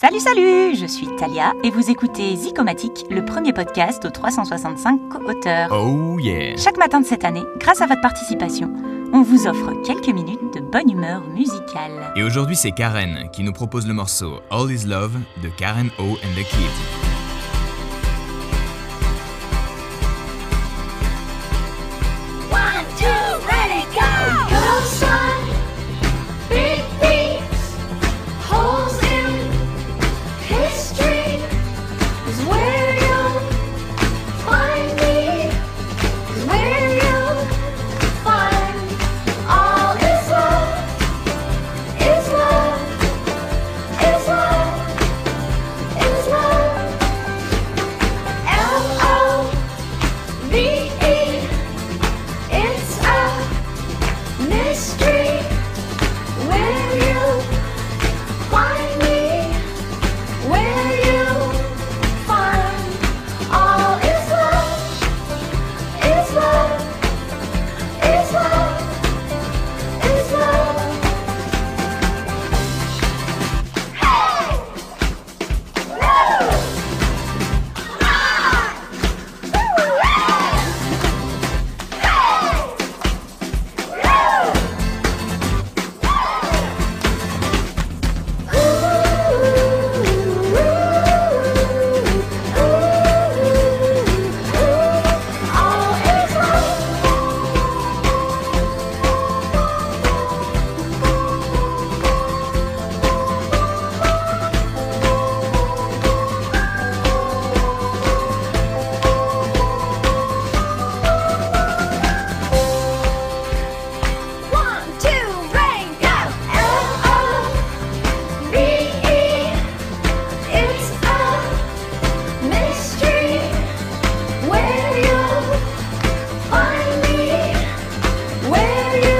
Salut, salut Je suis Talia et vous écoutez Zicomatique, le premier podcast aux 365 co-auteurs. Oh yeah Chaque matin de cette année, grâce à votre participation, on vous offre quelques minutes de bonne humeur musicale. Et aujourd'hui c'est Karen qui nous propose le morceau All Is Love de Karen O and the Kid. You